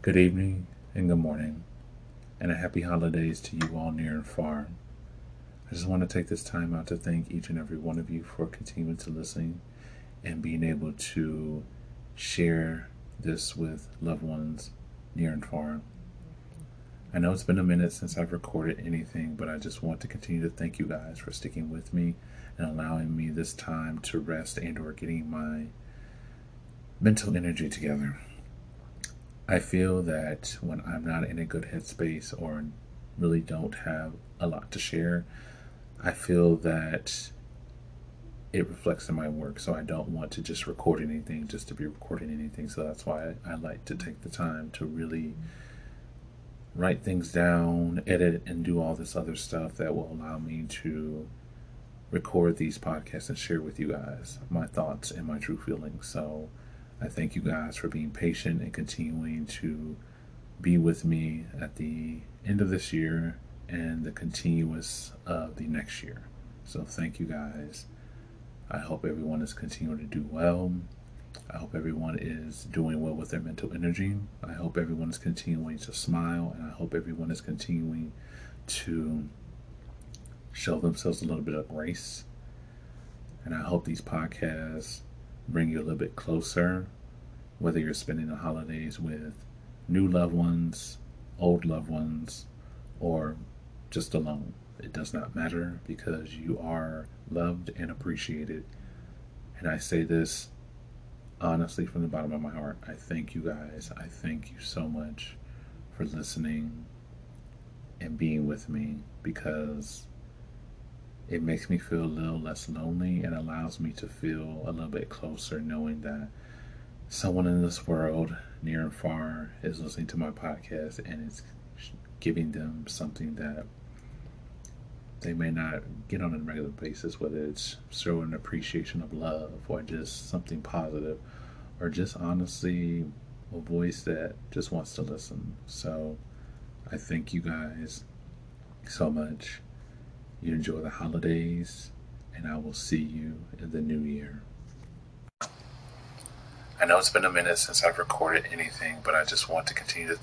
Good evening and good morning, and a happy holidays to you all near and far. I just want to take this time out to thank each and every one of you for continuing to listen and being able to share this with loved ones near and far. I know it's been a minute since I've recorded anything, but I just want to continue to thank you guys for sticking with me and allowing me this time to rest and or getting my mental energy together. I feel that when I'm not in a good headspace or really don't have a lot to share, I feel that it reflects in my work. So I don't want to just record anything just to be recording anything. So that's why I, like to take the time to really write things down, edit, and do all this other stuff that will allow me to record these podcasts and share with you guys my thoughts and my true feelings. So I thank you guys for being patient and continuing to be with me at the end of this year and the continuous of the next year. So thank you guys. I hope everyone is continuing to do well. I hope everyone is doing well with their mental energy. I hope everyone is continuing to smile and I hope everyone is continuing to show themselves a little bit of grace. And I hope these podcasts bring you a little bit closer, whether you're spending the holidays with new loved ones, old loved ones, or just alone. It does not matter because you are loved and appreciated. And I say this honestly from the bottom of my heart. I thank you guys. I thank you so much for listening and being with me because it makes me feel a little less lonely and allows me to feel a little bit closer knowing that someone in this world, near and far, is listening to my podcast and it's giving them something that they may not get on a regular basis, whether it's showing appreciation of love or just something positive or just honestly a voice that just wants to listen. So I thank you guys so much. You enjoy the holidays, and I will see you in the new year. I know it's been a minute since I've recorded anything, but I just want to continue to